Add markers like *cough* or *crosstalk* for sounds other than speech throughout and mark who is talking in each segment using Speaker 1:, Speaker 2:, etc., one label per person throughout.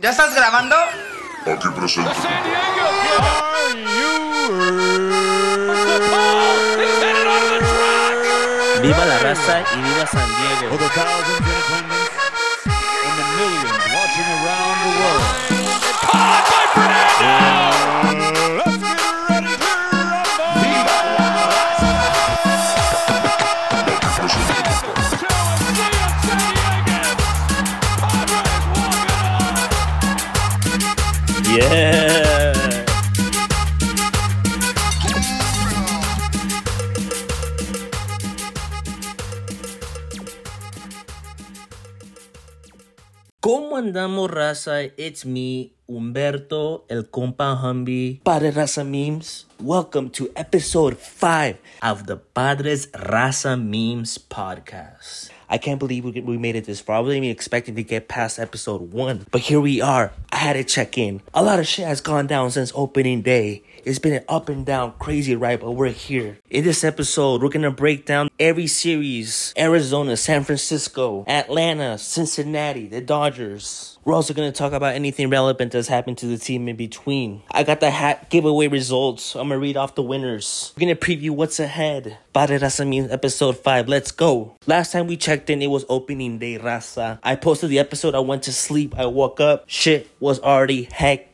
Speaker 1: ¿Ya estás grabando?
Speaker 2: Aquí presente.
Speaker 3: San Diego kid. Are you? He's headed onto the track.
Speaker 4: Viva la raza y viva San
Speaker 3: For
Speaker 4: Diego.
Speaker 3: Raza?
Speaker 4: It's me, Humberto, el compa Humby. Padre Raza Memes. Welcome to episode 5 of the Padres Raza Memes podcast. I can't believe we, made it this far. I wasn't even expecting to get past episode 1. But here we are. I had to check in. A lot of shit has gone down since opening day. It's been an up and down crazy ride, but we're here. In this episode, we're gonna break down every series Arizona, San Francisco, Atlanta, Cincinnati, the Dodgers. We're also gonna talk about anything relevant that's happened to the team in between. I got the hat giveaway results. I'm gonna read off the winners. We're gonna preview what's ahead. Padre Raza Memes episode 5. Let's go. Last time we checked in, it was opening day, Raza. I posted the episode. I went to sleep. I woke up. Shit was already hectic.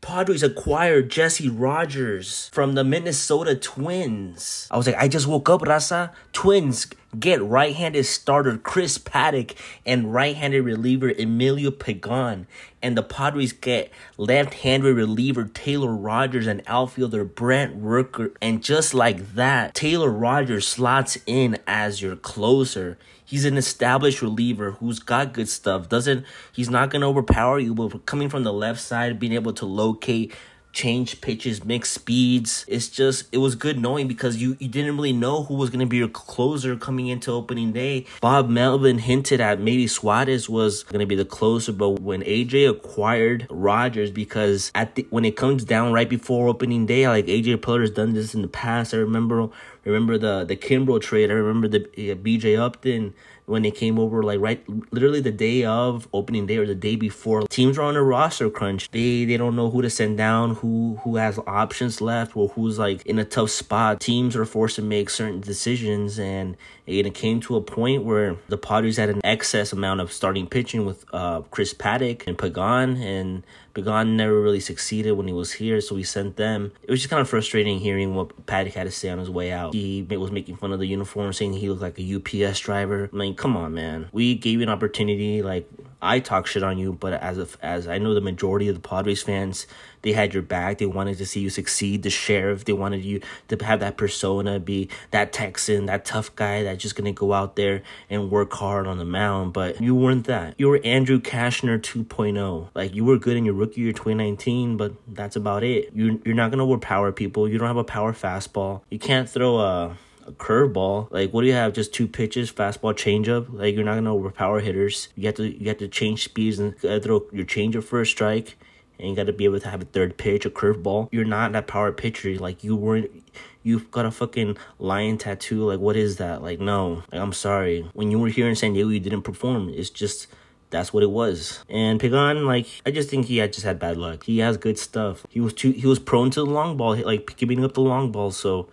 Speaker 4: Padres acquired Jesse Rogers from the Minnesota Twins. I was like, I just woke up, Raza. Twins get right-handed starter Chris Paddack and right-handed reliever Emilio Pagan. And the Padres get left-handed reliever Taylor Rogers and outfielder Brent Rooker. And just like that, Taylor Rogers slots in as your closer. He's an established reliever who's got good stuff. Doesn't he's not gonna overpower you, but coming from the left side, being able to locate, change pitches, mix speeds. It's just it was good knowing because you you didn't really know who was gonna be your closer coming into opening day. Bob Melvin hinted at maybe Suarez was gonna be the closer, but when AJ acquired Rogers, because at the when it comes down right before opening day, like AJ Preller's done this in the past. I remember remember the the Kimbrel trade. I remember the uh, BJ Upton when they came over like right literally the day of opening day or the day before. Teams are on a roster crunch. They they don't know who to send down who who has options left or who's like in a tough spot. Teams are forced to make certain decisions and it came to a point where the Padres had an excess amount of starting pitching with uh Chris Paddack and Pagan and Pagan never really succeeded when he was here, so we sent them. It was just kind of frustrating hearing what Paddack had to say on his way out. He was making fun of the uniform, saying he looked like a UPS driver. I mean, come on, man. We gave you an opportunity. Like, I talk shit on you, but as of, as I know the majority of the Padres fans, they had your back. They wanted to see you succeed. The sheriff, they wanted you to have that persona, be that Texan, that tough guy that's just gonna go out there and work hard on the mound. But you weren't that. You were Andrew Cashner 2.0. Like you were good in your rookie year 2019, but that's about it. You you're not gonna overpower people. You don't have a power fastball. You can't throw a a curveball. Like, what do you have? Just two pitches, fastball, changeup. Like, you're not gonna overpower hitters. You have to you have to change speeds and uh, throw your changeup for a strike, and you got to be able to have a third pitch, a curveball. You're not that power pitcher. Like, you weren't. You've got a fucking lion tattoo. Like, what is that? Like, no. Like, I'm sorry. When you were here in San Diego, you didn't perform. It's just that's what it was. And Pagan, like, I just think he had just had bad luck. He has good stuff. He was too. He was prone to the long ball, like giving up the long ball. So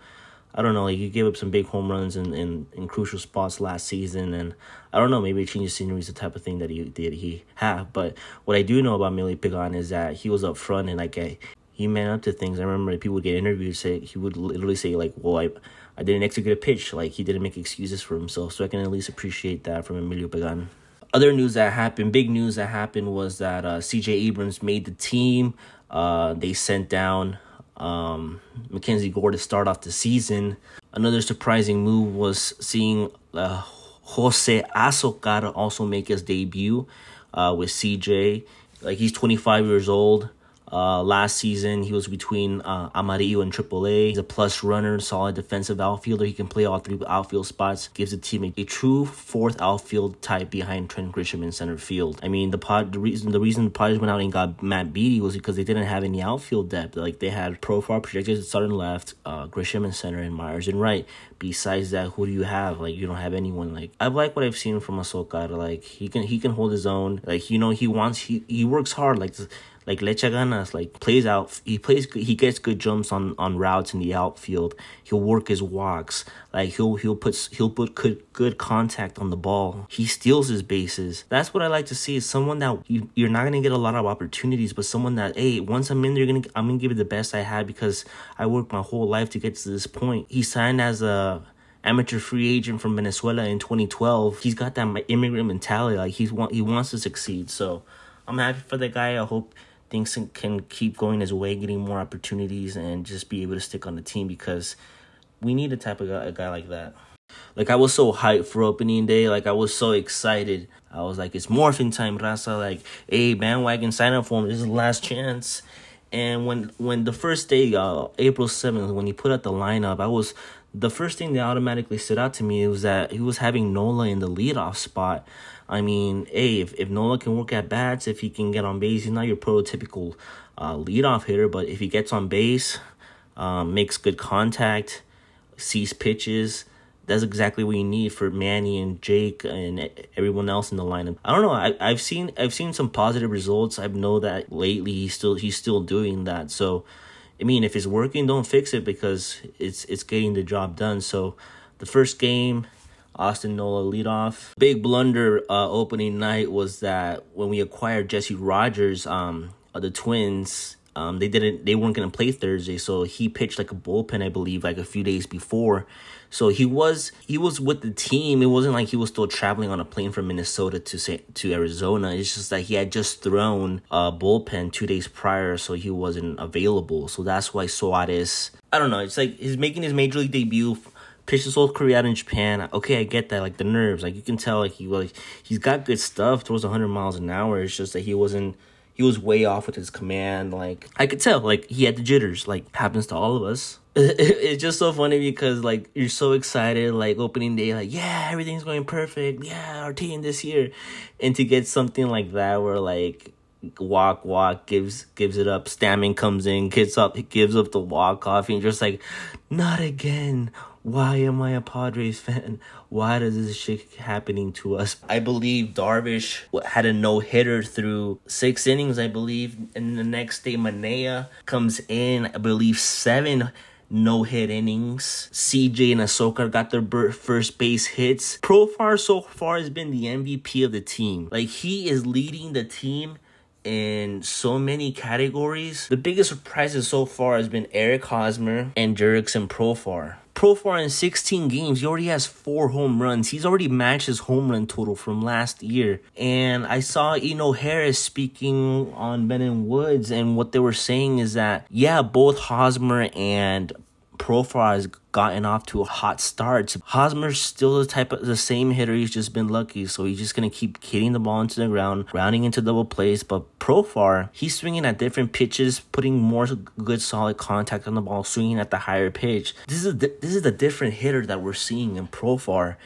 Speaker 4: I don't know, like he gave up some big home runs in, in, in crucial spots last season, and I don't know, maybe a change of scenery is the type of thing that he did he have. But what I do know about Millie Pagan is that he was up front and like a, he man up to things. I remember people would get interviewed, say he would literally say like, "Well, I I didn't execute a pitch," like he didn't make excuses for himself. So I can at least appreciate that from Emilio Pagan. Other news that happened, big news that happened was that uh, C.J. Abrams made the team. Uh, they sent down um, Mackenzie Gore to start off the season. Another surprising move was seeing uh, Jose Azocar also make his debut uh, with CJ. Like he's 25 years old. Uh, last season, he was between uh, Amarillo and AAA. He's a plus runner, solid defensive outfielder. He can play all three outfield spots. Gives the team a, a true fourth outfield type behind Trent Grisham in center field. I mean, the pod the reason the reason the Padres went out and got Matt Beaty was because they didn't have any outfield depth. Like they had Profar projected at start and left, uh, Grisham in center, and Myers in right. Besides that, who do you have? Like you don't have anyone. Like I like what I've seen from Azocar. Like he can he can hold his own. Like you know he wants he he works hard. Like like Lecha Ganas, like plays out. He plays. He gets good jumps on on routes in the outfield. He'll work his walks. Like he'll he'll put he'll put good good contact on the ball. He steals his bases. That's what I like to see. Is someone that you you're not gonna get a lot of opportunities, but someone that hey, once I'm in there, gonna I'm gonna give it the best I had because I worked my whole life to get to this point. He signed as a amateur free agent from Venezuela in 2012. He's got that immigrant mentality. Like he's want he wants to succeed. So I'm happy for the guy. I hope things can keep going his way, getting more opportunities, and just be able to stick on the team because we need a type of guy, a guy like that. Like I was so hyped for opening day. Like I was so excited. I was like, it's morphing time, Raza. Like, hey, bandwagon, sign up for him. This is the last chance. And when when the first day, uh, April seventh, when he put out the lineup, I was the first thing that automatically stood out to me was that he was having Nola in the leadoff spot. I mean, hey, if, if Nola can work at bats, if he can get on base, he's not your prototypical uh, leadoff hitter, but if he gets on base, um, makes good contact, sees pitches, that's exactly what you need for Manny and Jake and everyone else in the lineup. I don't know. I, I've seen I've seen some positive results. I know that lately he's still he's still doing that. So, I mean, if it's working, don't fix it because it's it's getting the job done. So, the first game, Austin Nola leadoff. Big blunder uh, opening night was that when we acquired Jesse Rogers, um, of the Twins um, they didn't they weren't gonna play Thursday, so he pitched like a bullpen, I believe, like a few days before. So he was he was with the team. It wasn't like he was still traveling on a plane from Minnesota to say, to Arizona. It's just that he had just thrown a bullpen two days prior, so he wasn't available. So that's why Suarez. I don't know. It's like he's making his major league debut his whole career out in Japan. Okay, I get that. Like the nerves, like you can tell, like he like he's got good stuff. Throws 100 miles an hour. It's just that he wasn't he was way off with his command. Like I could tell, like he had the jitters. Like happens to all of us. *laughs* it's just so funny because like you're so excited, like opening day, like yeah, everything's going perfect. Yeah, our team this year, and to get something like that where like walk walk gives gives it up Stammen comes in gets up he gives up the walk off and just like not again why am I a Padres fan? Why does this shit happening to us? I believe Darvish had a no hitter through six innings, I believe. And the next day, Manaea comes in, I believe, seven no hit innings. CJ and Azocar got their first base hits. Profar so far has been the MVP of the team. Like, he is leading the team in so many categories. The biggest surprises so far has been Eric Hosmer and Jurickson Profar. Profar in 16 games, he already has four home runs. He's already matched his home run total from last year. And I saw Eno Sarris speaking on Ben and Woods, and what they were saying is that, yeah, both Hosmer and Profar has gotten off to a hot start. Hosmer's still the type of the same hitter. He's just been lucky, so he's just gonna keep hitting the ball into the ground, rounding into double plays. But Profar, he's swinging at different pitches, putting more good solid contact on the ball, swinging at the higher pitch. This is this is a different hitter that we're seeing in Profar,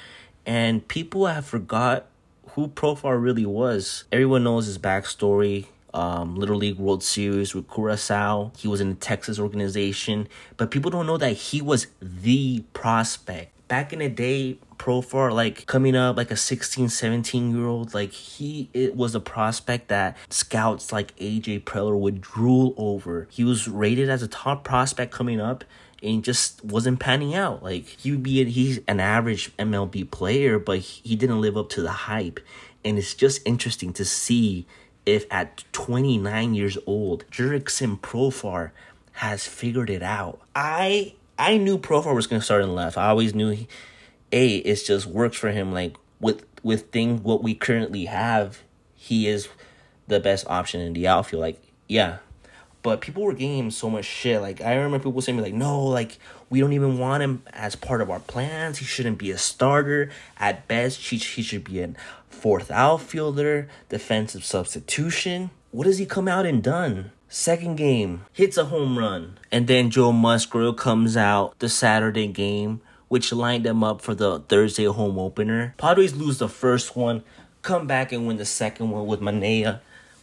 Speaker 4: and people have forgot who Profar really was. Everyone knows his backstory um, Little League World Series with Curacao. He was in the Texas organization, but people don't know that he was the prospect. Back in the day, Profar, like coming up like a 16, 17 year old, like he it was a prospect that scouts like AJ Preller would drool over. He was rated as a top prospect coming up and just wasn't panning out. Like he would be, he's an average MLB player, but he didn't live up to the hype. And it's just interesting to see if at 29 years old, Jurickson Profar has figured it out. I I knew Profar was gonna start in left. I always knew he, a it's just works for him. Like with with things what we currently have, he is the best option in the outfield. Like yeah, but people were giving him so much shit. Like I remember people saying like, no, like we don't even want him as part of our plans. He shouldn't be a starter. At best, he, he should be an fourth outfielder, defensive substitution. what does he come out and done? Second game, hits a home run. And then Joe Musgrove comes out the Saturday game, which lined them up for the Thursday home opener. Padres lose the first one, come back and win the second one with Manaea,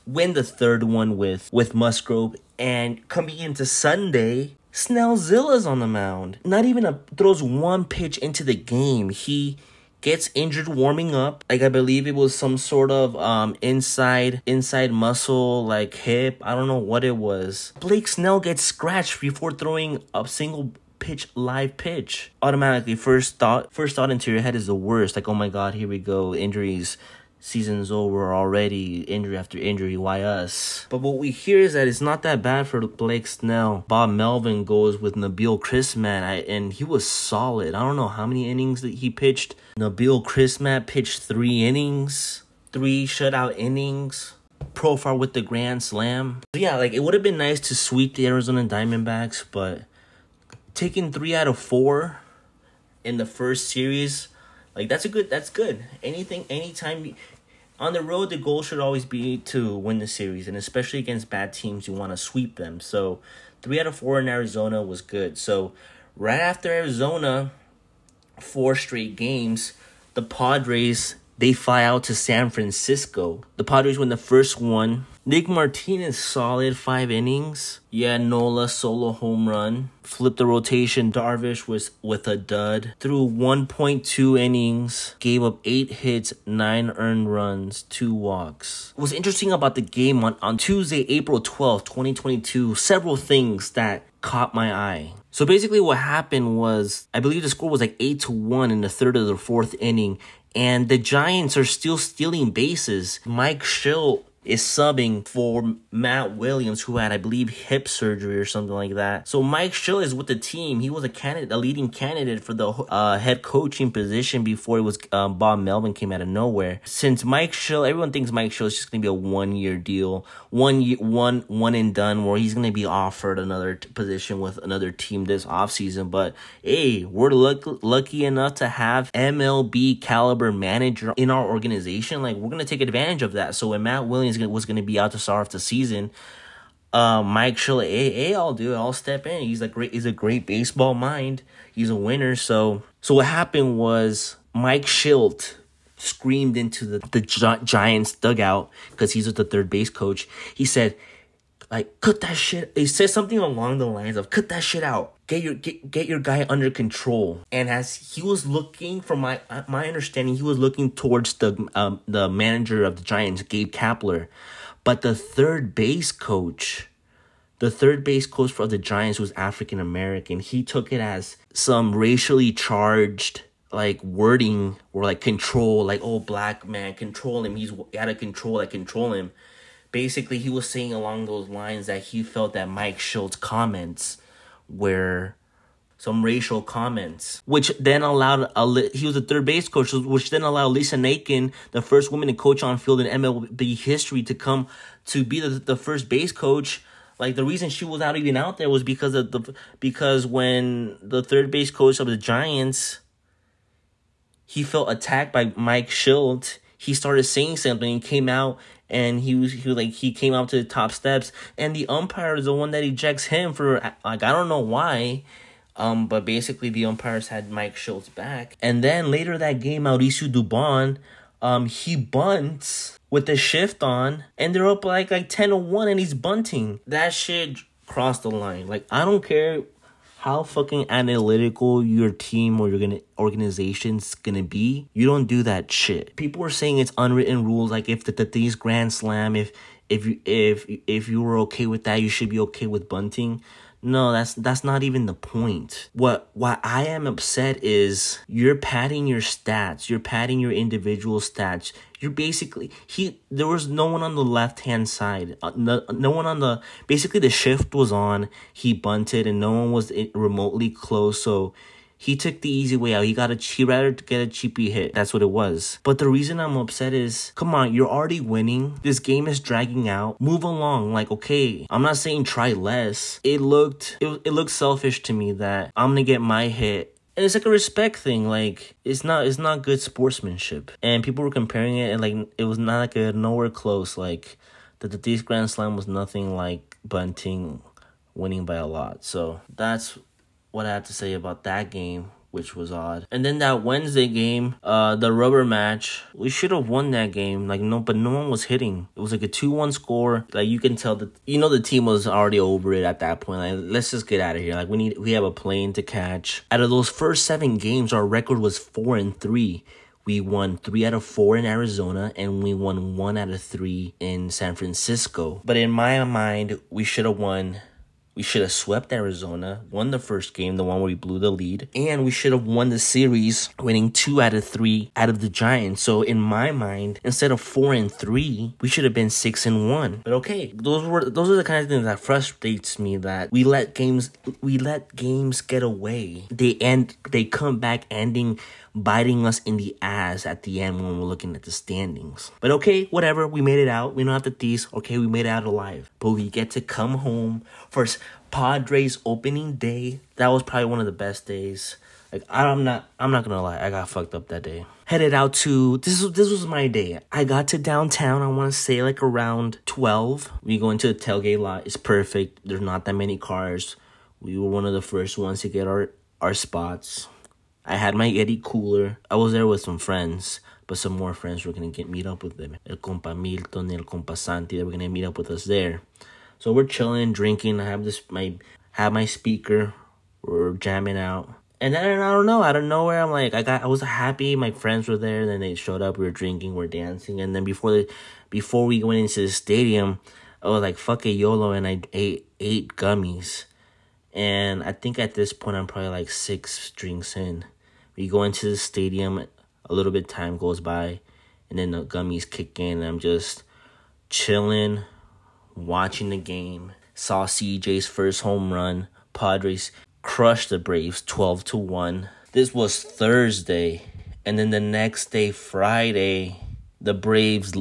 Speaker 4: win the third one with, with Musgrove, and coming into Sunday, Snellzilla's on the mound. Not even a throws one pitch into the game. He gets injured warming up. Like I believe it was some sort of um inside inside muscle like hip. I don't know what it was. Blake Snell gets scratched before throwing a single pitch live pitch. Automatically first thought first thought into your head is the worst. Like oh my god, here we go. Injuries season's over already, injury after injury, why us? But what we hear is that it's not that bad for Blake Snell. Bob Melvin goes with Nabil Crismatt, I, and he was solid. I don't know how many innings that he pitched. Nabil Crismatt pitched three innings, three shutout innings. Profar with the grand slam. Yeah, like it would have been nice to sweep the Arizona Diamondbacks, but taking three out of four in the first series, like that's a good. That's good. Anything, anytime on the road, the goal should always be to win the series, and especially against bad teams, you want to sweep them. So, three out of four in Arizona was good. So, right after Arizona, four straight games, the Padres they fly out to San Francisco. The Padres win the first one. Nick Martinez solid five innings. Yeah, Nola solo home run. Flipped the rotation. Darvish was with a dud. Threw 1.2 innings. Gave up eight hits, nine earned runs, two walks. What's interesting about the game on, on Tuesday, April 12th, 2022, several things that caught my eye. So basically what happened was I believe the score was like 8 to 1 in the third or the fourth inning and the Giants are still stealing bases. Mike Shildt is subbing for Matt Williams, who had, I believe, hip surgery or something like that. So Mike Shildt is with the team. He was a candidate, a leading candidate for the uh, head coaching position before it was um, Bob Melvin came out of nowhere. Since Mike Shildt, everyone thinks Mike Shildt is just gonna be a one year deal, one year, one one and done, where he's gonna be offered another t- position with another team this offseason. But hey, we're luck- lucky enough to have MLB caliber manager in our organization. Like we're gonna take advantage of that. So when Matt Williams was going to be out to start off the season. Uh, Mike Shildt, hey, I'll do it. I'll step in. He's a great, he's a great baseball mind. He's a winner. So, so what happened was Mike Shildt screamed into the the Giants dugout because he's with the third base coach. He said, like, cut that shit. He said something along the lines of, cut that shit out. Get your get, get your guy under control. And as he was looking, from my my understanding, he was looking towards the um the manager of the Giants, Gabe Kapler, but the third base coach. The third base coach for the Giants was African American. He took it as some racially charged like wording or like control, like oh black man, control him. He's out of control. I control him basically he was saying along those lines that he felt that Mike Schultz comments were some racial comments, which then allowed a, he was a third base coach, which then allowed Lisa Nakken, the first woman to coach on field in MLB history, to come to be the, the first base coach. Like the reason she was not even out there was because of the because when the third base coach of the Giants, he felt attacked by Mike Shildt. He started saying something and came out and he was he was like he came out to the top steps and the umpire is the one that ejects him for like I don't know why. Um, but basically the umpires had Mike Schultz back. And then later that game, Mauricio Dubon, um, he bunts with the shift on, and they're up like like 10 to 1 and he's bunting. That shit crossed the line. Like I don't care how fucking analytical your team or your organization's gonna be, you don't do that shit. People are saying it's unwritten rules, like if the, the these Grand Slam, if if you if if you were okay with that, you should be okay with bunting. No, that's that's not even the point. What what I am upset is you're padding your stats. You're padding your individual stats. You're basically he there was no one on the left hand side. Uh, no, no one on the basically the shift was on. He bunted and no one was remotely close. So he took the easy way out. He got a he rather get a cheapy hit. That's what it was. But the reason I'm upset is, come on, you're already winning. This game is dragging out. Move along. Like, okay, I'm not saying try less. It looked it, it looked selfish to me that I'm gonna get my hit and it's like a respect thing like it's not it's not good sportsmanship and people were comparing it and like it was not like a nowhere close like the Tatis Grand Slam was nothing like Bunting winning by a lot. So that's what I have to say about that game which was odd. And then that Wednesday game, uh, the rubber match, we should have won that game. Like no, but no one was hitting. It was like a two-one score. Like you can tell that you know the team was already over it at that point. Like let's just get out of here. Like we need we have a plane to catch. Out of those first seven games, our record was four and three. We won three out of four in Arizona and we won one out of three in San Francisco. But in my mind, we should have won we should have swept Arizona, won the first game, the one where we blew the lead, and we should have won the series, winning two out of three out of the Giants. So in my mind, instead of four and three, we should have been six and one. But okay, those were those are the kind of things that frustrates me that we let games we let games get away. They end they come back ending biting us in the ass at the end when we're looking at the standings. But okay, whatever, we made it out. We don't have to. Okay, we made it out alive. But we get to come home for Padres opening day. That was probably one of the best days. Like I'm not I'm not gonna lie, I got fucked up that day. Headed out to this was this was my day. I got to downtown, I wanna say like around twelve. We go into the tailgate lot, it's perfect. There's not that many cars. We were one of the first ones to get our our spots. I had my Yeti cooler. I was there with some friends, but some more friends were gonna get meet up with them. El compa Milton, el compa Santi, they were gonna meet up with us there. So we're chilling, drinking. I have this my have my speaker. We're jamming out. And then I don't know, out of nowhere, I'm like, I got, I was happy. My friends were there. Then they showed up. We were drinking, we are dancing, and then before the, before we went into the stadium, I was like, fuck it, YOLO, and I ate eight gummies. And I think at this point, I'm probably like six drinks in. We go into the stadium, a little bit time goes by, and then the gummies kick in. And I'm just chilling, watching the game. Saw CJ's first home run. Padres crushed the Braves 12 to 1. This was Thursday. And then the next day, Friday, the Braves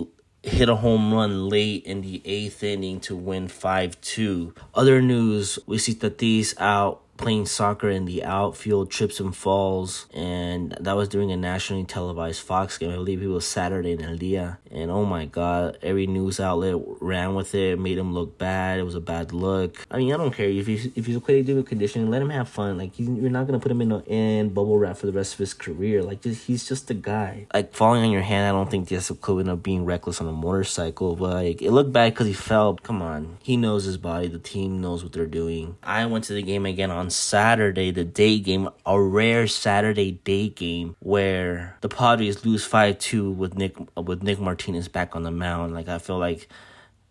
Speaker 4: hit a home run late in the eighth inning to win 5 2. Other news we see Tatis out playing soccer in the outfield, trips and falls, and that was during a nationally televised Fox game. I believe it was Saturday in El Dia. And oh my god, every news outlet ran with it, made him look bad. It was a bad look. I mean, I don't care if he's if he's okay to do conditioning, let him have fun. Like you're not gonna put him in a in bubble wrap for the rest of his career. Like just he's just a guy. Like falling on your hand, I don't think that's equivalent of being reckless on a motorcycle, but like it looked bad because he fell. Come on, he knows his body. The team knows what they're doing. I went to the game again on Saturday, the day game, a rare Saturday day game where the Padres lose five two with Nick with Nick Martinez back on the mound. Like I feel like,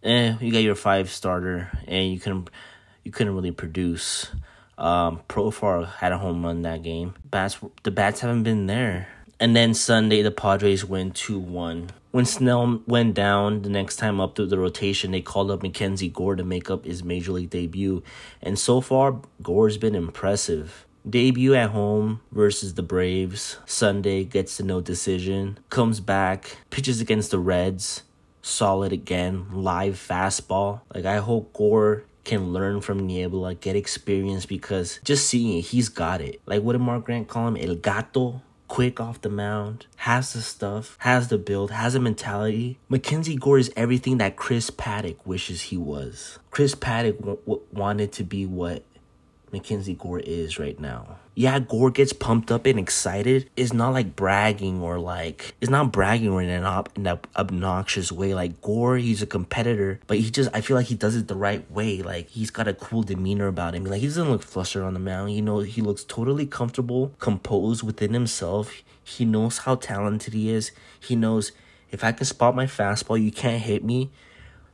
Speaker 4: eh, you got your five starter and you couldn't you couldn't really produce. Um, Profar had a home run that game. Bats the bats haven't been there. And then Sunday, the Padres win 2 1. When Snell went down the next time up through the rotation, they called up Mackenzie Gore to make up his major league debut. And so far, Gore's been impressive. Debut at home versus the Braves. Sunday gets to no decision. Comes back, pitches against the Reds. Solid again. Live fastball. Like, I hope Gore can learn from Niebla, get experience because just seeing it, he's got it. Like, what did Mark Grant call him? El Gato? Quick off the mound, has the stuff, has the build, has a mentality. Mackenzie Gore is everything that Chris Paddack wishes he was. Chris Paddack w- w- wanted to be what Mackenzie Gore is right now. Yeah, Gore gets pumped up and excited. It's not like bragging or like it's not bragging or in an, ob- in an obnoxious way. Like Gore, he's a competitor, but he just I feel like he does it the right way. Like he's got a cool demeanor about him. Like he doesn't look flustered on the mound. You know, he looks totally comfortable, composed within himself. He knows how talented he is. He knows if I can spot my fastball, you can't hit me.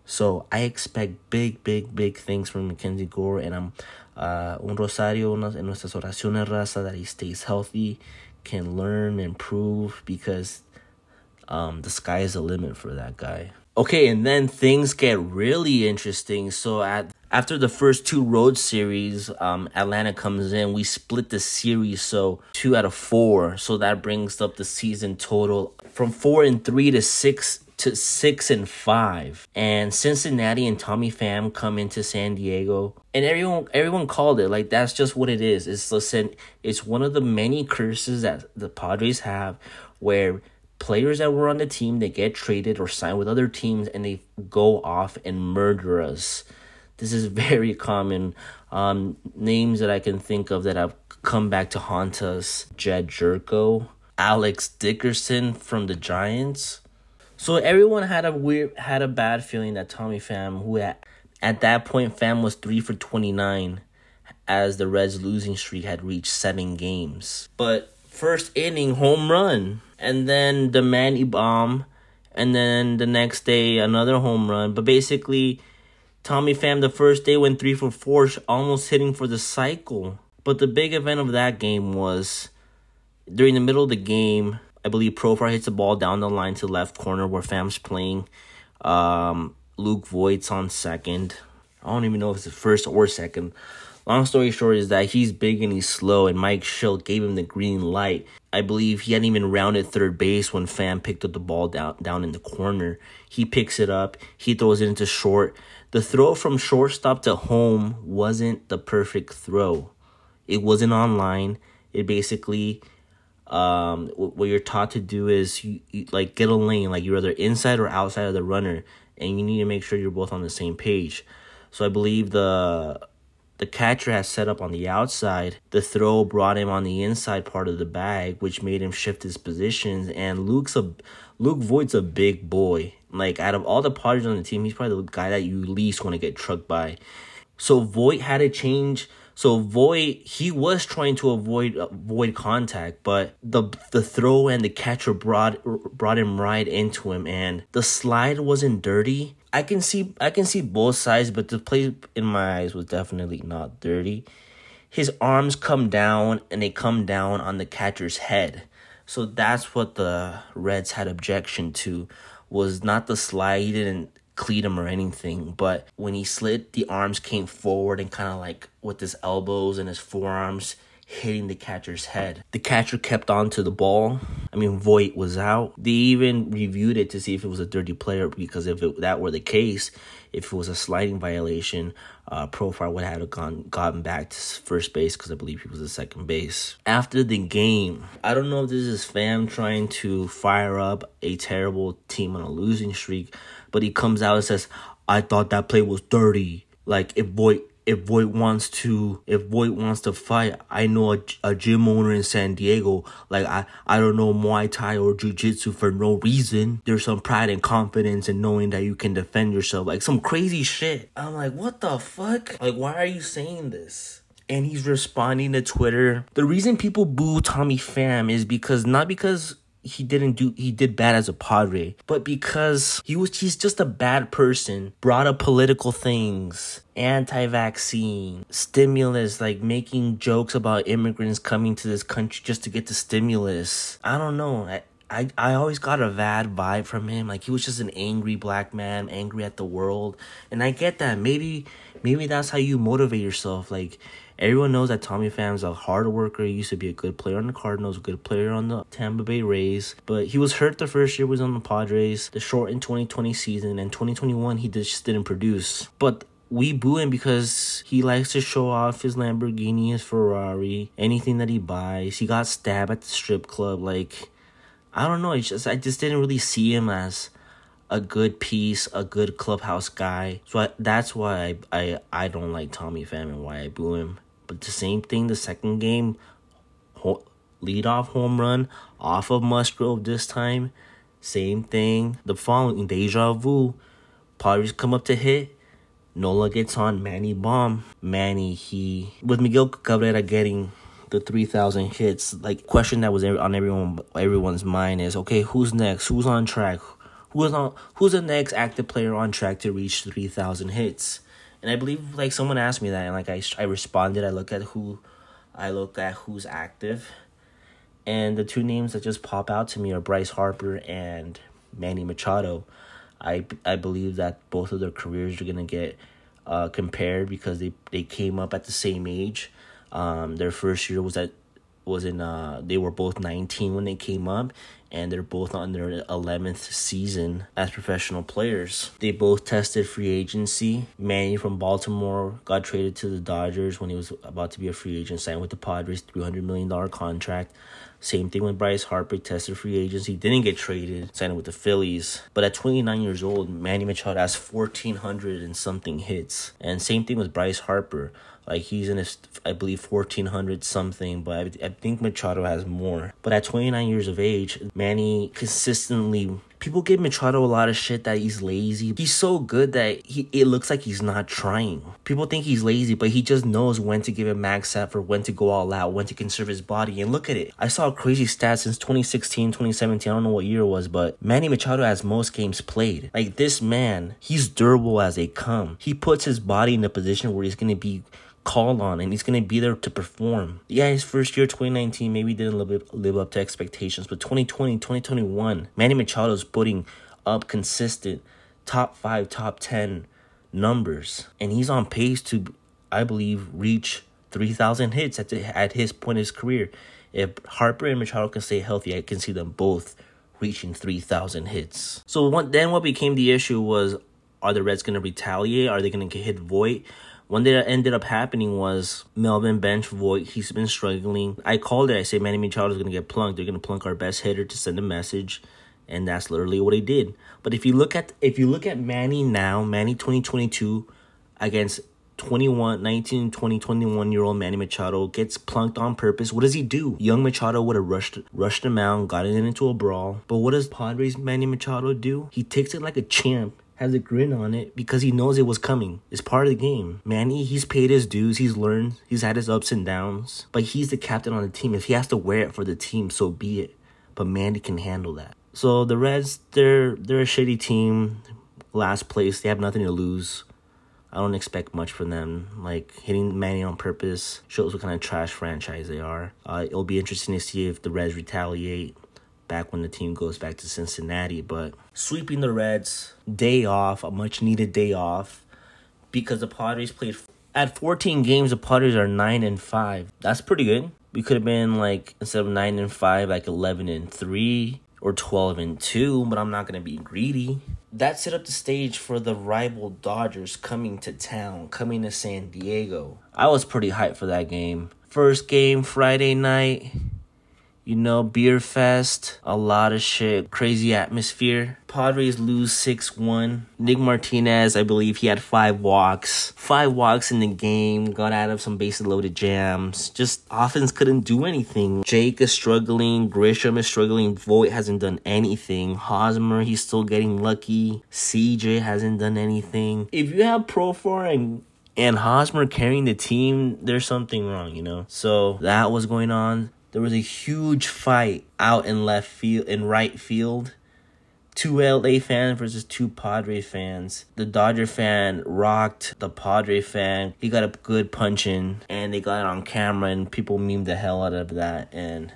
Speaker 4: So I expect big, big, big things from Mackenzie Gore, and I'm uh, un rosario en nuestras oraciones, raza, that he stays healthy, can learn, improve, because um, the sky is the limit for that guy. Okay, and then things get really interesting. So at after the first two road series, um, Atlanta comes in. We split the series, so two out of four. So that brings up the season total from four and three to six to six and five. And Cincinnati and Tommy Pham come into San Diego, and everyone everyone called it like that's just what it is. It's listen, it's one of the many curses that the Padres have, where players that were on the team they get traded or signed with other teams and they go off and murder us. This is *laughs* very common. Um, names that I can think of that have come back to haunt us: Jedd Gyorko, Alex Dickerson from the Giants. So everyone had a weird, had a bad feeling that Tommy Pham, who at, at that point Pham was three for twenty nine, as the Reds' losing streak had reached seven games. But first inning home run, and then the Manny bomb, and then the next day another home run. But basically, Tommy Pham the first day went three for four, almost hitting for the cycle. But the big event of that game was during the middle of the game. I believe Profar hits the ball down the line to left corner where Pham's playing. Um, Luke Voit's on second. I don't even know if it's the first or second. Long story short is that he's big and he's slow, and Mike Shildt gave him the green light. I believe he hadn't even rounded third base when Pham picked up the ball down down in the corner. He picks it up, he throws it into short. The throw from shortstop to home wasn't the perfect throw. It wasn't on line. It basically um, what you're taught to do is you, you, like get a lane, like you're either inside or outside of the runner, and you need to make sure you're both on the same page. So I believe the the catcher has set up on the outside. The throw brought him on the inside part of the bag, which made him shift his positions. And Luke's a Luke Voit's a big boy. Like out of all the Padres on the team, he's probably the guy that you least want to get trucked by. So Voit had to change so Voit, he was trying to avoid avoid contact, but the the throw and the catcher brought brought him right into him, and the slide wasn't dirty. I can see I can see both sides, but the play in my eyes was definitely not dirty. His arms come down and they come down on the catcher's head. So that's what the Reds had objection to was not the slide. He didn't cleat him or anything, but when he slid, the arms came forward and kind of like with his elbows and his forearms hitting the catcher's head. The catcher kept on to the ball. I mean, Voit was out. They even reviewed it to see if it was a dirty player because if it, that were the case, if it was a sliding violation, uh, Profar would have gone gotten back to first base because I believe he was at second base. After the game, I don't know if this is Pham trying to fire up a terrible team on a losing streak, but he comes out and says, "I thought that play was dirty." Like if Voit if Voit wants to if Voit wants to fight, I know a, a gym owner in San Diego. Like I I don't know Muay Thai or Jiu Jitsu for no reason. There's some pride and confidence in knowing that you can defend yourself. Like some crazy shit. I'm like, what the fuck? Like why are you saying this? And he's responding to Twitter. The reason people boo Tommy Pham is because not because he didn't do he did bad as a padre but because he was he's just a bad person brought up political things anti-vaccine stimulus like making jokes about immigrants coming to this country just to get the stimulus. I don't know. I, I, I always got a bad vibe from him. Like he was just an angry black man angry at the world. And i get that. Maybe maybe that's how you motivate yourself. Like Everyone knows that Tommy Pham's a hard worker. He used to be a good player on the Cardinals, a good player on the Tampa Bay Rays. But he was hurt the first year he was on the Padres, the short in 2020 season, and 2021 he just didn't produce. But we boo him because he likes to show off his Lamborghini, his Ferrari, anything that he buys. He got stabbed at the strip club. Like, I don't know. It's just I just didn't really see him as a good piece, a good clubhouse guy. So I, that's why I, I I don't like Tommy Pham and why I boo him. But the same thing the second game, ho- lead off home run off of Musgrove this time. Same thing. The following deja vu. Padres come up to hit. Nola gets on Manny bomb. Manny he with Miguel Cabrera getting the 3000 hits like question that was on everyone everyone's mind is okay who's next who's on track who's on who's the next active player on track to reach 3000 hits and I believe like someone asked me that, and like I I responded. I look at who, I look at who's active, and the two names that just pop out to me are Bryce Harper and Manny Machado. I I believe that both of their careers are gonna get uh, compared because they they came up at the same age. Um, their first year was at was in uh they were both 19 when they came up and they're both on their 11th season as professional players. They both tested free agency. Manny from Baltimore got traded to the Dodgers when he was about to be a free agent, signed with the Padres, $300 million contract. Same thing with Bryce Harper, tested free agency, didn't get traded, signed with the Phillies. But at 29 years old, Manny Machado has 1,400 and something hits. And same thing with Bryce Harper. Like he's in his, I believe, 1400 something, but I, I think Machado has more. But at 29 years of age, Manny consistently people give Machado a lot of shit that he's lazy. He's so good that he it looks like he's not trying. People think he's lazy, but he just knows when to give a max effort, when to go all out, when to conserve his body. And look at it. I saw a crazy stats since 2016, 2017. I don't know what year it was, but Manny Machado has most games played. Like this man, he's durable as they come. He puts his body in a position where he's gonna be called on and he's going to be there to perform. Yeah, his first year, 2019, maybe didn't live, live up to expectations, but 2020, 2021, Manny Machado is putting up consistent top five, top 10 numbers. And he's on pace to, I believe, reach 3,000 hits at, the, at his point in his career. If Harper and Machado can stay healthy, I can see them both reaching 3,000 hits. So what, then what became the issue was, are the Reds going to retaliate? Are they going to hit Voit? One day that ended up happening was Melvin Bench Voit. He's been struggling. I called it. I said Manny Machado is going to get plunked. They're going to plunk our best hitter to send a message, and that's literally what he did. But if you look at if you look at Manny now, Manny 2022 against 21, 19, 20, 21 year old Manny Machado gets plunked on purpose. What does he do? Young Machado would have rushed rushed him out, gotten into a brawl. But what does Padres Manny Machado do? He takes it like a champ has a grin on it because he knows it was coming. It's part of the game. Manny, he's paid his dues. He's learned. He's had his ups and downs. But he's the captain on the team. If he has to wear it for the team, so be it. But Manny can handle that. So the Reds, they're they're a shitty team. Last place. They have nothing to lose. I don't expect much from them. Like hitting Manny on purpose shows what kind of trash franchise they are. Uh, it'll be interesting to see if the Reds retaliate back when the team goes back to Cincinnati. But sweeping the Reds, day off, a much needed day off, because the Padres played at 14 games. The Padres are nine and five. That's pretty good. We could have been like instead of nine and five, like 11 and three or 12 and 2, but I'm not to be greedy. That set up the stage for the rival Dodgers coming to town, coming to San Diego. I was pretty hyped for that game. First game Friday night, you know, beer fest, a lot of shit, crazy atmosphere. Padres lose 6 1. Nick Martinez, I believe he had five walks. Five walks in the game, got out of some bases loaded jams. Just offense couldn't do anything. Jake is struggling, Grisham is struggling, Voit hasn't done anything. Hosmer, he's still getting lucky. CJ hasn't done anything. If you have Profar and and Hosmer carrying the team, there's something wrong, you know? So that was going on there was a huge fight out in left field in right field. Two LA fans versus two Padre fans. The Dodger fan rocked the Padre fan. He got a good punch in, and they got it on camera, and people memed the hell out of that. And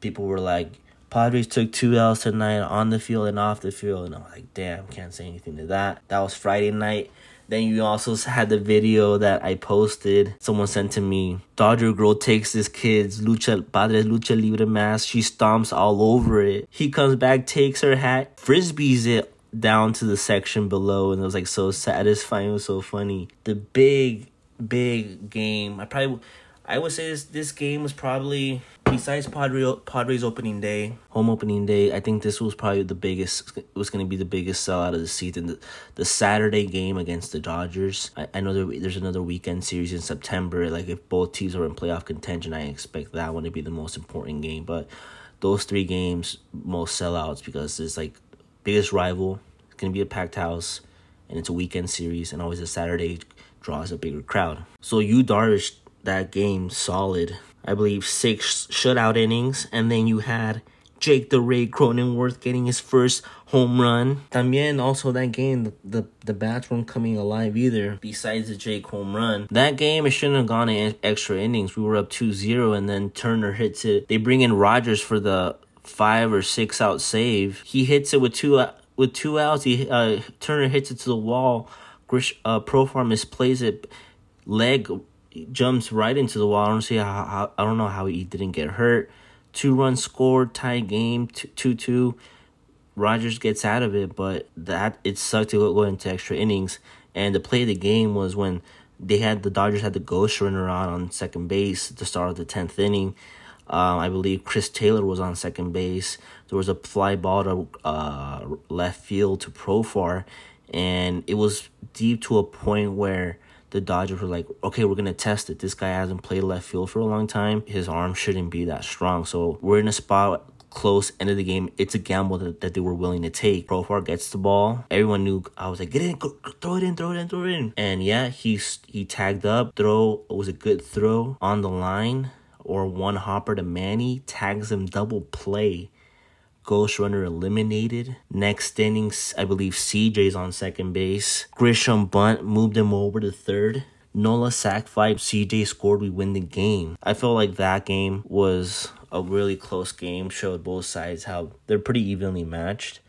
Speaker 4: people were like, Padres took two L's tonight on the field and off the field. And I'm like, damn, can't say anything to that. That was Friday night. Then you also had the video that I posted. Someone sent to me. Dodger girl takes this kid's lucha padres lucha libre mask. She stomps all over it. He comes back, takes her hat, frisbees it down to the section below, and it was like so satisfying. It was so funny. The big, big game. I probably, I would say this this game was probably besides Padre, Padres opening day, home opening day, I think this was probably the biggest. Was going to be the biggest sellout of the season. The, the Saturday game against the Dodgers. I, I know there, there's another weekend series in September. Like if both teams are in playoff contention, I expect that one to be the most important game. But those three games, most sellouts because it's like biggest rival. It's going to be a packed house, and it's a weekend series, and always a Saturday draws a bigger crowd. So you Darvish that game solid. I believe six shutout innings, and then you had Jake the Ray Cronenworth getting his first home run. También also that game, the, the, the bats weren't coming alive either, besides the Jake home run. That game, it shouldn't have gone in extra innings. We were up 2-0, and then Turner hits it. They bring in Rogers for the five or six out save. He hits it with two uh, with two outs. He uh, Turner hits it to the wall. Grish, uh, Profar misplays it. Leg jumps right into the wall. I don't see how, how I don't know how he didn't get hurt. two run score, tie game, 2 2. Rogers gets out of it, but that it sucked to go into extra innings. And the play of the game was when they had the Dodgers had the ghost runner on on second base at the start of the tenth inning. Um, I believe Chris Taylor was on second base. There was a fly ball to uh, left field to Profar, and it was deep to a point where the Dodgers were like, okay, we're gonna test it. This guy hasn't played left field for a long time. His arm shouldn't be that strong. So we're in a spot close end of the game. It's a gamble that, that they were willing to take. Profar gets the ball. Everyone knew I was like, get in, go, throw it in, throw it in, throw it in. And yeah, he he tagged up. Throw was a good throw on the line or one hopper to Manny tags him double play. Ghost runner eliminated. Next innings, I believe CJ's on second base. Grisham bunt moved him over to third. Nola sac fly. CJ scored. We win the game. I felt like that game was a really close game. Showed both sides how they're pretty evenly matched.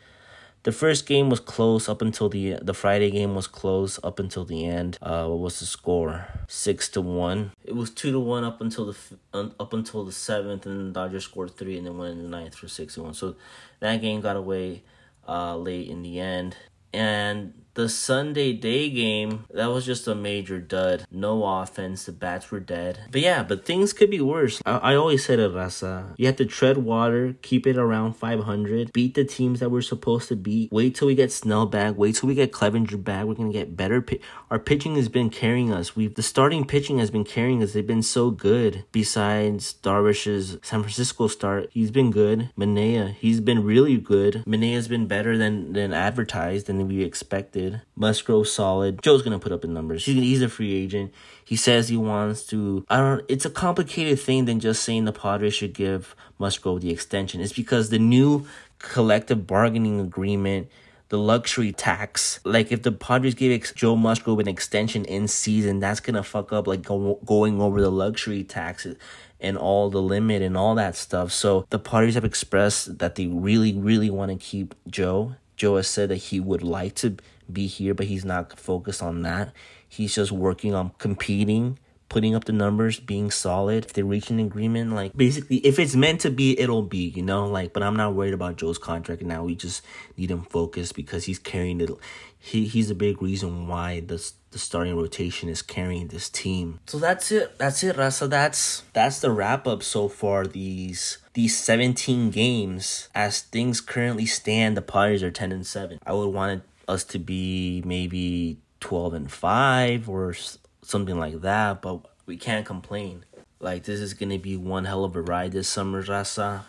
Speaker 4: The first game was close up until the the Friday game was close up until the end. Uh, what was the score? Six to one. It was two to one up until the up until the seventh, and the Dodgers scored three, and then went in the ninth for six to one. So that game got away uh, late in the end. And the Sunday day game, that was just a major dud. No offense, the bats were dead. But yeah, but things could be worse. I, I always said it, Raza. You have to tread water, keep it around 500, beat the teams that we're supposed to beat. Wait till we get Snell back. Wait till we get Clevinger back. We're gonna get better. Our pitching has been carrying us. We've the starting pitching has been carrying us. They've been so good. Besides Darvish's San Francisco start, he's been good. Manaea, he's been really good. Manaea's been better than than advertised and we expected projected. Musgrove solid. Joe's gonna put up in numbers. He's, he's a free agent. He says he wants to. I don't. It's a complicated thing than just saying the Padres should give Musgrove the extension. It's because the new collective bargaining agreement the luxury tax. Like if the Padres gave Joe Musgrove an extension in season, that's gonna fuck up like go, going over the luxury taxes and all the limit and all that stuff. So the Padres have expressed that they really, really want to keep Joe. Joe has said that he would like to be here, but he's not focused on that. He's just working on competing, putting up the numbers, being solid. If they reach an agreement, like basically, if it's meant to be, it'll be, you know. Like, but I'm not worried about Joe's contract now. We just need him focused because he's carrying it. He he's a big reason why the the starting rotation is carrying this team. So that's it. That's it, Raza. That's that's the wrap up so far. These these 17 games as things currently stand the Padres are 10 and 7 i would want us to be maybe 12 and 5 or something like that, but we can't complain. Like, this is going to be one hell of a ride this summer, Raza.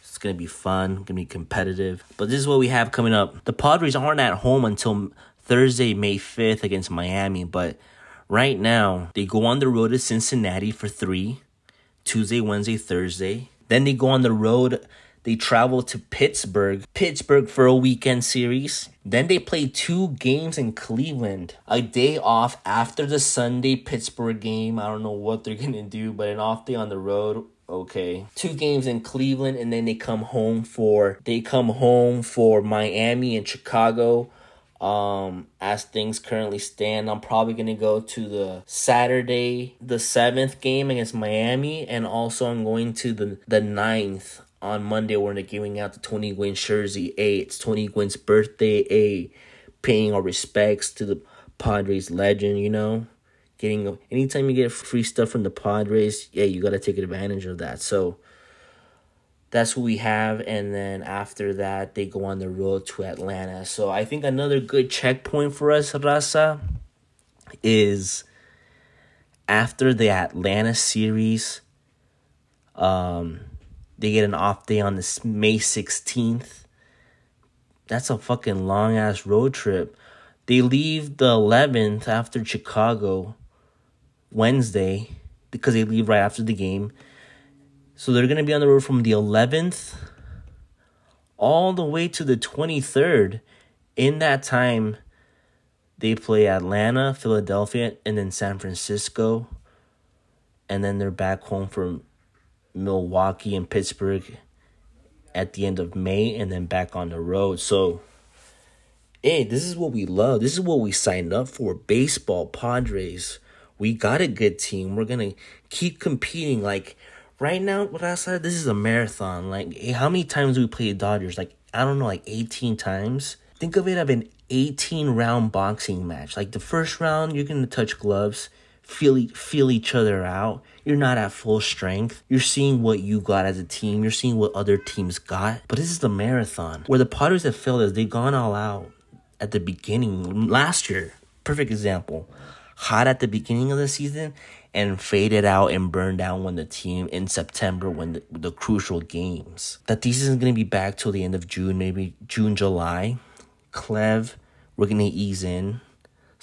Speaker 4: It's going to be fun, going to be competitive. But this is what we have coming up. The Padres aren't at home until Thursday, May 5th against Miami, but right now they go on the road to Cincinnati for three Tuesday, Wednesday, Thursday. Then they go on the road they travel to Pittsburgh, Pittsburgh for a weekend series. Then they play two games in Cleveland. A day off after the Sunday Pittsburgh game. I don't know what they're *laughs* going to do, but an off day on the road okay two games in cleveland and then they come home for they come home for miami and chicago um as things currently stand i'm probably gonna go to the saturday the seventh game against miami and also i'm going to the the ninth on Monday they're giving out the Tony Gwynn jersey. A, it's Tony Gwynn's birthday. A, paying our respects to the Padres legend, you know? Getting anytime you get free stuff from the Padres, yeah, you gotta take advantage of that. So that's what we have, and then after that they go on the road to Atlanta. So I think another good checkpoint for us, Raza, is after the Atlanta series. Um they get an off day on this May 16th. That's a fucking long ass road trip. They leave the 11th after Chicago Wednesday because they leave right after the game. So they're going to be on the road from the 11th all the way to the 23rd. In that time, they play Atlanta, Philadelphia, and then San Francisco. And then they're back home for Milwaukee and Pittsburgh at the end of May and then back on the road. So, hey, this is what we love. This is what we signed up for. Baseball, Padres. We got a good team. We're going to keep competing. Like right now, what I said, this is a marathon. Like, how many times do we play Dodgers? Like, I don't know, like 18 times. Think of it as an 18 round boxing match. Like the first round, you're gonna touch gloves, feel feel each other out. You're not at full strength. You're seeing what you got as a team. You're seeing what other teams got. But this is the marathon where the Padres have failed us. They've gone all out at the beginning last year. Perfect example. Hot at the beginning of the season and faded out and burned down when the team in September when the, the crucial games. That this isn't going to be back till the end of June, maybe June, July. Clev, we're going to ease in.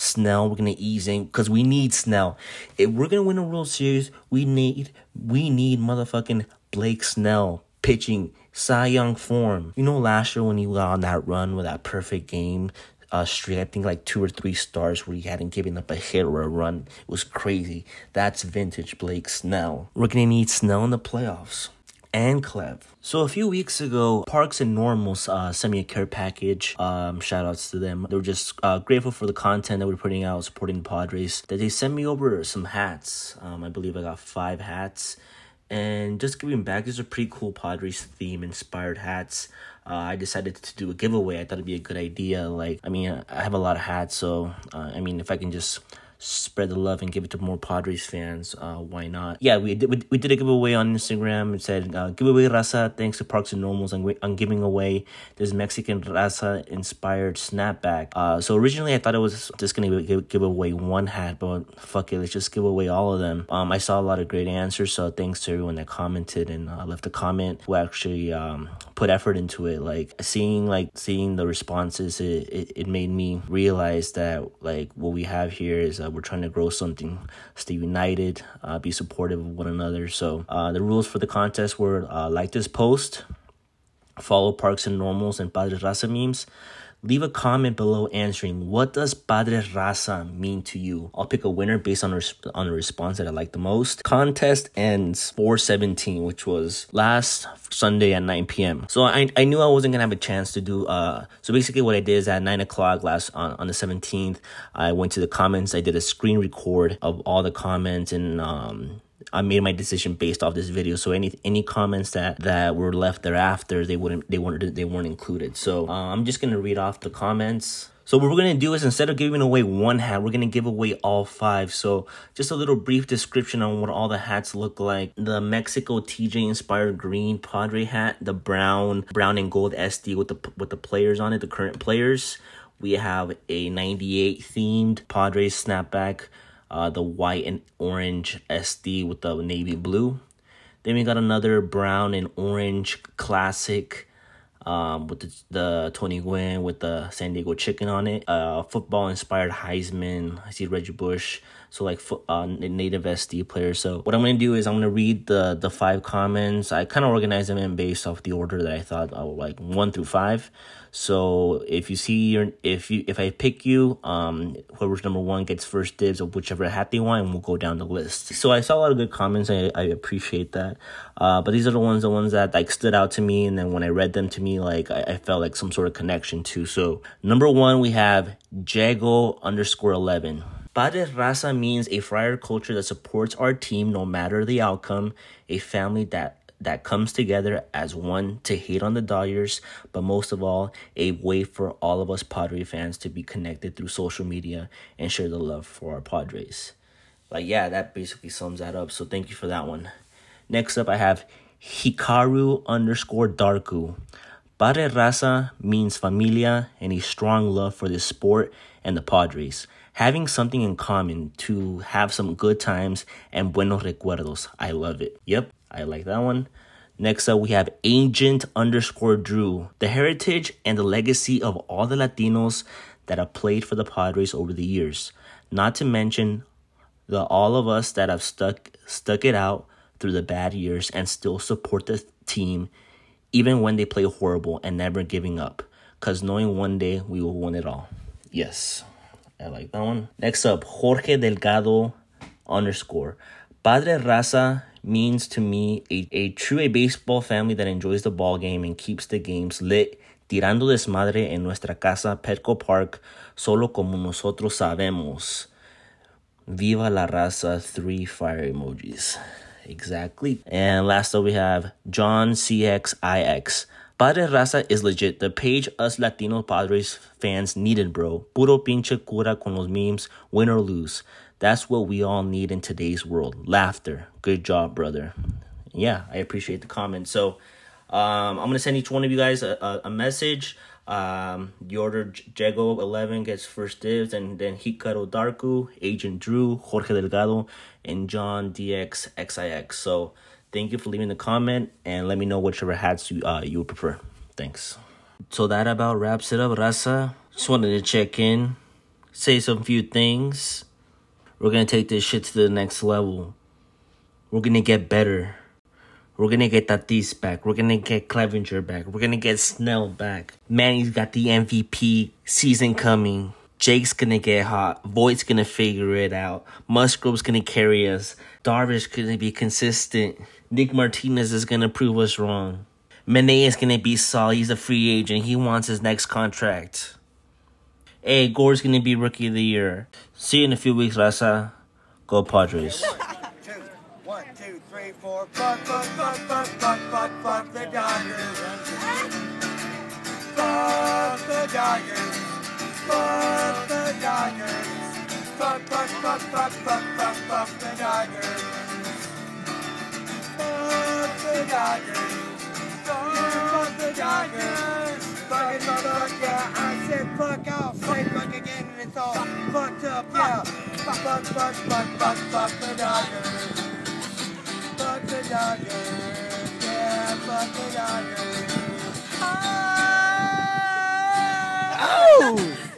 Speaker 4: Snell, we're gonna ease in because we need Snell. If we're gonna win a World Series, we need we need motherfucking Blake Snell pitching Cy Young form. You know, last year when he got on that run with that perfect game, uh, straight, I think like two or three stars where he hadn't given up a hit or a run. It was crazy. That's vintage Blake Snell. We're gonna need Snell in the playoffs and Clev. So a few weeks ago, Parks and Normals uh, sent me a care package. Um, shout outs to them. They were just uh, grateful for the content that we're putting out, supporting the Padres. That they sent me over some hats. Um, I believe I got five hats. And just giving back, these are pretty cool Padres theme inspired hats. Uh, I decided to do a giveaway. I thought it'd be a good idea. Like, I mean, I have a lot of hats, so uh, I mean, if I can just spread the love and give it to more Padres fans. Uh, why not? Yeah, we did, we, we did a giveaway on Instagram. It said, uh, giveaway Raza, thanks to Parks and Normals. I'm, I'm giving away this Mexican Raza inspired snapback. Uh, so originally I thought it was just going to give, give away one hat, but fuck it, let's just give away all of them. Um, I saw a lot of great answers, so thanks to everyone that commented and uh, left a comment who actually um, put effort into it. Like seeing like seeing the responses, it, it, it made me realize that like what we have here is uh, we're trying to grow something, stay united, uh, be supportive of one another. So uh, the rules for the contest were uh, like this post, follow Parks and Normals and Padre Raza memes. Leave a comment below answering what does Padre Raza mean to you. I'll pick a winner based on res- on the response that I like the most. Contest ends 417, which was last Sunday at 9 p.m. So I, I knew I wasn't gonna have a chance to do uh so basically what I did is at 9 o'clock last on, on the 17th, I went to the comments, I did a screen record of all the comments and um I made my decision based off this video. So any any comments that that were left thereafter, they wouldn't they weren't they weren't included. So uh, I'm just gonna read off the comments. So what we're gonna do is instead of giving away one hat, we're gonna give away all five. So just a little brief description on what all the hats look like. The Mexico TJ inspired green Padre hat, the brown brown and gold SD with the with the players on it, the current players. We have a 98 themed Padres snapback uh, the white and orange SD with the navy blue. Then we got another brown and orange classic um, with the, the Tony Gwynn with the San Diego chicken on it. Uh, football inspired Heisman. I see Reggie Bush. So like uh, native SD players. So what I'm gonna do is I'm gonna read the the five comments. I kind of organize them in based off the order that I thought I would like one through five. So if you see your if you if I pick you, um, whoever's number one gets first dibs of whichever hat they want, and we'll go down the list. So I saw a lot of good comments. I, I appreciate that. Uh, but these are the ones the ones that like stood out to me, and then when I read them to me, like I, I felt like some sort of connection to. So number one, we have Jago underscore eleven. Padre Raza means a friar culture that supports our team no matter the outcome, a family that that comes together as one to hate on the Dodgers, but most of all, a way for all of us Padre fans to be connected through social media and share the love for our Padres. Like, yeah, that basically sums that up. So, thank you for that one. Next up, I have Hikaru underscore Darku. Padre Raza means familia and a strong love for this sport and the Padres. Having something in common to have some good times and buenos recuerdos. I love it. Yep, I like that one. Next up, we have Agent underscore Drew, the heritage and the legacy of all the Latinos that have played for the Padres over the years. Not to mention the all of us that have stuck stuck it out through the bad years and still support the team even when they play horrible and never giving up. Cause knowing one day we will win it all. Yes. I like that one. Next up, Jorge Delgado underscore. Padre Raza means to me a, a true a baseball family that enjoys the ball game and keeps the games lit, tirando desmadre en nuestra casa, Petco Park, solo como nosotros sabemos. Viva la raza, three fire emojis. Exactly. And last up, we have John CXIX. Padre Raza is legit. The page us Latino Padres fans needed, bro. Puro pinche cura con los memes, win or lose. That's what we all need in today's world. Laughter. Good job, brother. Yeah, I appreciate the comment. So, um, I'm gonna send each one of you guys a, a, a message. Um, order Jago eleven gets first dibs, and then Hikaru Darku, Agent Drew, Jorge Delgado, and John DX XIX. So thank you for leaving the comment and let me know whichever hats you uh you would prefer. Thanks. So that about wraps it up, Raza. Just wanted to check in, say some few things. We're gonna take this shit to the next level. We're gonna get better. We're gonna get Tatis back. We're gonna get Clevinger back. We're gonna get Snell back. Manny's got the MVP season coming. Jake's gonna get hot. Voit's gonna figure it out. Musgrove's gonna carry us. Darvish gonna be consistent. Nick Martinez is gonna prove us wrong. Manaea is gonna be solid. He's a free agent. He wants his next contract. Hey, Gore's gonna be rookie of the year. See you in a few weeks, Raza. Go Padres.
Speaker 1: Fuck, the Dodgers. Fuck. Fuck, fuck, fuck, fuck, fuck, fuck, fuck the Dodgers. Fuck the Dodgers. Fuck the Dodgers. Fuck it, fuck, yeah. I said fuck off. Say fuck again and it's all fucked up, yeah. Fuck, fuck, fuck, fuck, fuck, fuck the Dodgers. Fuck the Dodgers. Yeah, fuck the Dodgers. Oh!